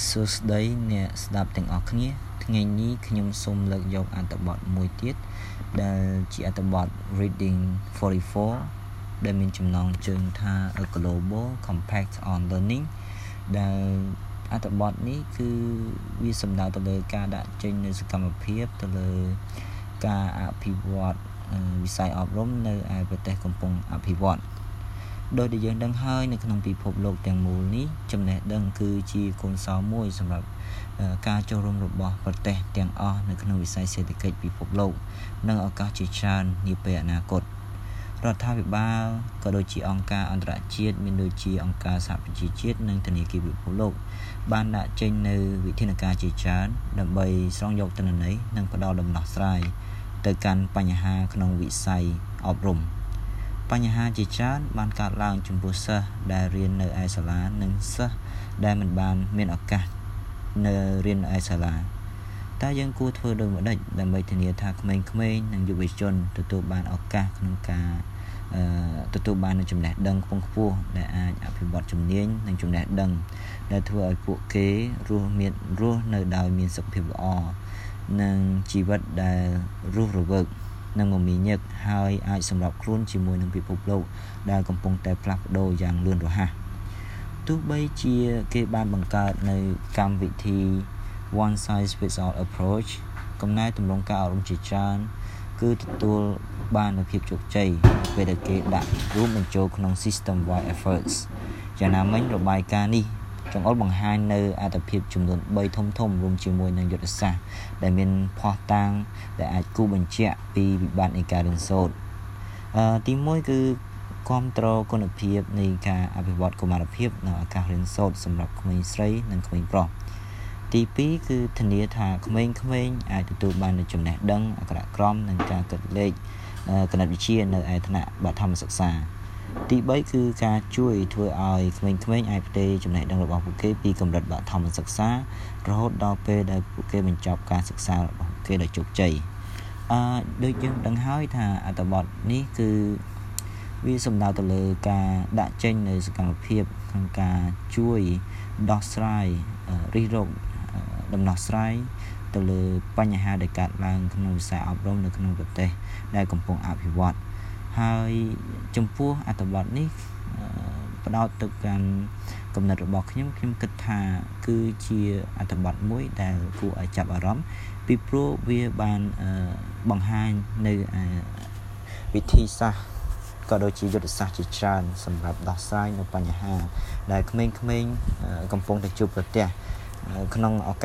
សួស្តីអ្នកស្ដាប់ទាំងអស់គ្នាថ្ងៃនេះខ្ញុំសូមលើកយកអត្ថបទមួយទៀតដែលជាអត្ថបទ Reading 44ដែលមានចំណងជើងថា A Global Compact on Learning ដែលអត្ថបទនេះគឺវាសំដៅទៅលើការដាក់ចេញនៅសកម្មភាពទៅលើការអភិវឌ្ឍវិស័យអប់រំនៅឯប្រទេសកំពុងអភិវឌ្ឍន៍ ដោយដែលយើងដឹងហើយនៅក្នុងពិភពលោកទាំងមូលនេះចំណេះដឹងគឺជាគុណសោមួយសម្រាប់ការចូលរួមរបស់ប្រទេសទាំងអស់នៅក្នុងវិស័យសេដ្ឋកិច្ចពិភពលោកនិងឱកាសជាច្រើននាពេលអនាគតរដ្ឋាភិបាលក៏ដូចជាអង្គការអន្តរជាតិមានដូចជាអង្គការសហប្រជាជាតិនិងធនាគារពិភពលោក បានដាក់ចេញនៅវិធានការជាច្រើនដើម្បីស្រង់យកទិន្នន័យនិងផ្ដល់ដំណោះស្រាយទៅកាន់បញ្ហាក្នុងវិស័យអប់រំ។ បញ្ហាជាច្រើនបានកើតឡើងចំពោះសិស្សដែលរៀននៅឯសាលានិងសិស្សដែលមិនបានមានឱកាសនៅរៀននៅឯសាលាតើយើងគួរធ្វើដូចម្តេចដើម្បីធានាថាក្មេងៗនិងយុវជនទទួលបានឱកាសក្នុងការអឺទទួលបាននូវចំណេះដឹងខ្ពង់ខ្ពស់ដែលអាចអភិវឌ្ឍជំនាញនិងចំណេះដឹង ដែលធ្វើឲ្យពួកគេរស់មានរស់នៅដោយមានសុខភាពល្អនិងជីវិតដែលរស់រវើក និងមមាញឹកហើយអាចសម្របខ្លួនជាមួយនឹងពិភពលោកដែលកំពុងតែផ្លាស់ប្ដូរយ៉ាងលឿនរហ័សទោះបីជាគេបានបង្កើតនៅកម្មវិធី one size fits all approach កំណែទម្រង់ការអប់រំជាច្រើនគឺទទួលបាននូវភាពជោគជ័យពេលដែលគេដាក់រួមបញ្ចូលក្នុង system wide efforts យ៉ាងណាមិញរបាយការណ៍នេះ ចង្អុលបង្ហាញនៅអត្ថភាពចំនួន3ធំធំរួមជាមួយនឹងយុទ្ធសាស្ត្រដែលមានផុសតាងដែលអាចគូបញ្ជាក់ពីវិបត្តិនៃការរៀនសូត្រអឺទី1គឺគ្រប់គ្រងគុណភាពនៃការអភិវឌ្ឍកុមារភាពនៅឱកាសរៀនសូត្រសម្រាប់ក្មេងស្រីនិងក្មេងប្រុសទី2គឺធានាថាក្មេងៗអាចទទួលបាននូវចំណេះដឹងអក្ខរក្រមនិងការគិតលេខគណិតវិទ្យានៅឯថ្នាក់បឋមសិក្សា ទី3គឺការជួយធ្វើឲ្យក្មេងៗអាចផ្ទេរចំណេះដឹងរបស់ពួកគេពីកម្រិតបឋមសិក្សារហូតដល់ពេលដែលពួកគេបញ្ចប់ការសិក្សារបស់ពួកគេដោយជោគជ័យអឺដូចយើងដឹងហើយថាអត្ថបទនេះគឺវាសំដៅទៅលើការដាក់ចេញនៅសកម្មភាពក្នុងការជួយដោះស្រាយរិះរោចដំណោះស្រាយទៅលើបញ្ហាដែលកើតឡើងក្នុងវិស័យអប់រំនៅក្នុងប្រទេសដែលកំពុងអភិវឌ្ឍន៍ ហើយចំពោះអត្ថបទនេះផ្ដោតទៅកាន់កំណត់របស់ខ្ញុំខ្ញុំគិតថាគឺជាអត្ថបទមួយដែលគួរឲ្យចាប់អារម្មណ៍ពីព្រោះវាបានបង្ហាញនៅវិធីសាស្ត្រក៏ដូចជាយុទ្ធសាស្ត្រជាច្រើនសម្រាប់ដោះស្រាយនៅបញ្ហា ដែលក្មេងៗកំពុងតែជួបប្រទះក្នុងឱកា